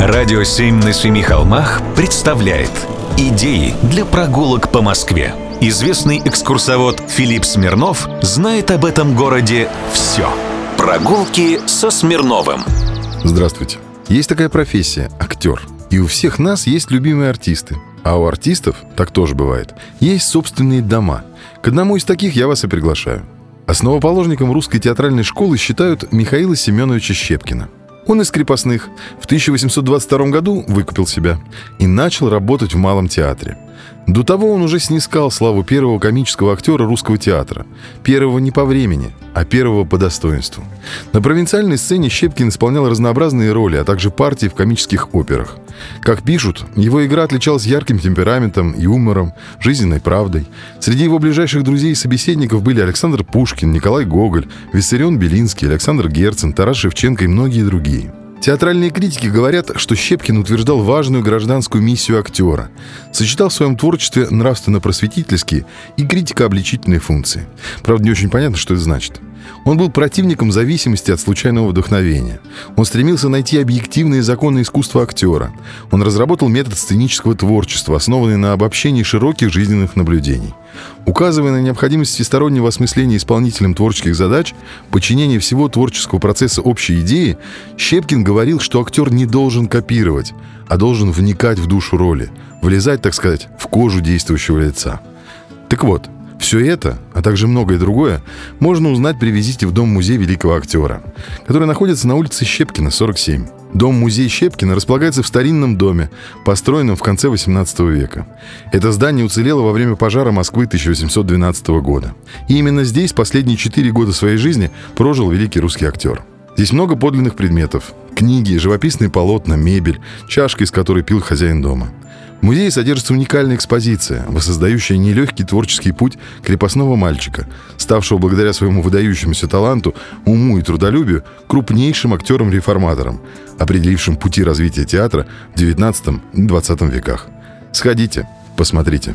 Радио «Семь на семи холмах» представляет Идеи для прогулок по Москве. Известный экскурсовод Филипп Смирнов знает об этом городе все. Прогулки со Смирновым. Здравствуйте. Есть такая профессия – актер. И у всех нас есть любимые артисты. А у артистов, так тоже бывает, есть собственные дома. К одному из таких я вас и приглашаю. Основоположником русской театральной школы считают Михаила Семеновича Щепкина – он из крепостных в 1822 году выкупил себя и начал работать в Малом театре. До того он уже снискал славу первого комического актера русского театра. Первого не по времени, а первого по достоинству. На провинциальной сцене Щепкин исполнял разнообразные роли, а также партии в комических операх. Как пишут, его игра отличалась ярким темпераментом, юмором, жизненной правдой. Среди его ближайших друзей и собеседников были Александр Пушкин, Николай Гоголь, Виссарион Белинский, Александр Герцен, Тарас Шевченко и многие другие. Театральные критики говорят, что Щепкин утверждал важную гражданскую миссию актера, сочетал в своем творчестве нравственно-просветительские и критико-обличительные функции. Правда, не очень понятно, что это значит. Он был противником зависимости от случайного вдохновения. Он стремился найти объективные законы искусства актера. Он разработал метод сценического творчества, основанный на обобщении широких жизненных наблюдений. Указывая на необходимость всестороннего осмысления исполнителем творческих задач, подчинения всего творческого процесса общей идеи, Щепкин говорил, что актер не должен копировать, а должен вникать в душу роли, влезать, так сказать, в кожу действующего лица. Так вот, все это, а также многое другое, можно узнать при визите в Дом-музей великого актера, который находится на улице Щепкина, 47. Дом-музей Щепкина располагается в старинном доме, построенном в конце 18 века. Это здание уцелело во время пожара Москвы 1812 года. И именно здесь последние четыре года своей жизни прожил великий русский актер. Здесь много подлинных предметов. Книги, живописные полотна, мебель, чашка, из которой пил хозяин дома – в музее содержится уникальная экспозиция, воссоздающая нелегкий творческий путь крепостного мальчика, ставшего благодаря своему выдающемуся таланту, уму и трудолюбию актером-реформатором, определившим пути развития театра в XIX и XX веках. Сходите, посмотрите.